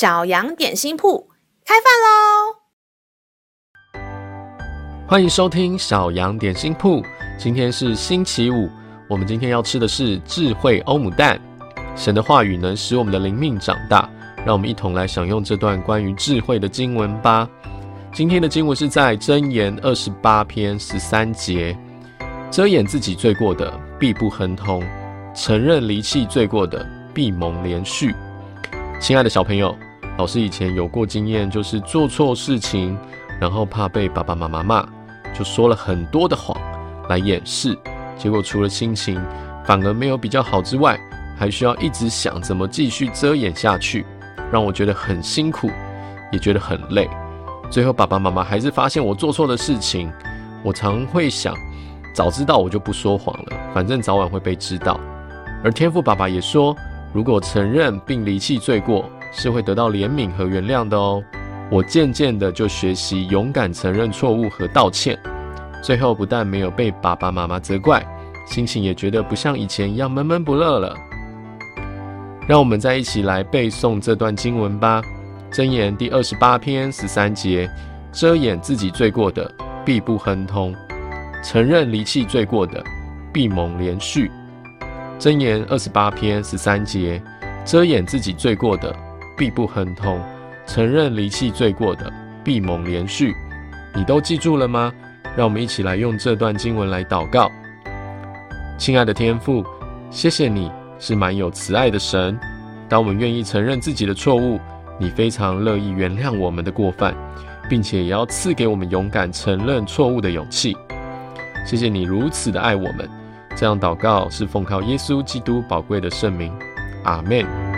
小羊点心铺开饭喽！欢迎收听小羊点心铺。今天是星期五，我们今天要吃的是智慧欧姆蛋。神的话语能使我们的灵命长大，让我们一同来享用这段关于智慧的经文吧。今天的经文是在箴言二十八篇十三节：遮掩自己罪过的，必不亨通；承认离弃罪过的，必蒙怜恤。亲爱的小朋友，老师以前有过经验，就是做错事情，然后怕被爸爸妈妈骂，就说了很多的谎来掩饰，结果除了心情反而没有比较好之外，还需要一直想怎么继续遮掩下去，让我觉得很辛苦，也觉得很累。最后爸爸妈妈还是发现我做错的事情，我常会想，早知道我就不说谎了，反正早晚会被知道。而天赋爸爸也说，如果承认并离弃罪过，是会得到怜悯和原谅的哦。我渐渐的就学习勇敢承认错误和道歉，最后不但没有被爸爸妈妈责怪，心情也觉得不像以前一样闷闷不乐了。让我们再一起来背诵这段经文吧，《箴言》第二十八篇十三节：遮掩自己罪过的，必不亨通；承认离弃罪过的，必蒙怜恤。箴言二十八篇十三节：遮掩自己罪过的，必不亨通；承认离弃罪过的，必蒙怜恤。你都记住了吗？让我们一起来用这段经文来祷告。亲爱的天父，谢谢你是满有慈爱的神。当我们愿意承认自己的错误，你非常乐意原谅我们的过犯，并且也要赐给我们勇敢承认错误的勇气。谢谢你如此的爱我们。这样祷告是奉靠耶稣基督宝贵的圣名，阿门。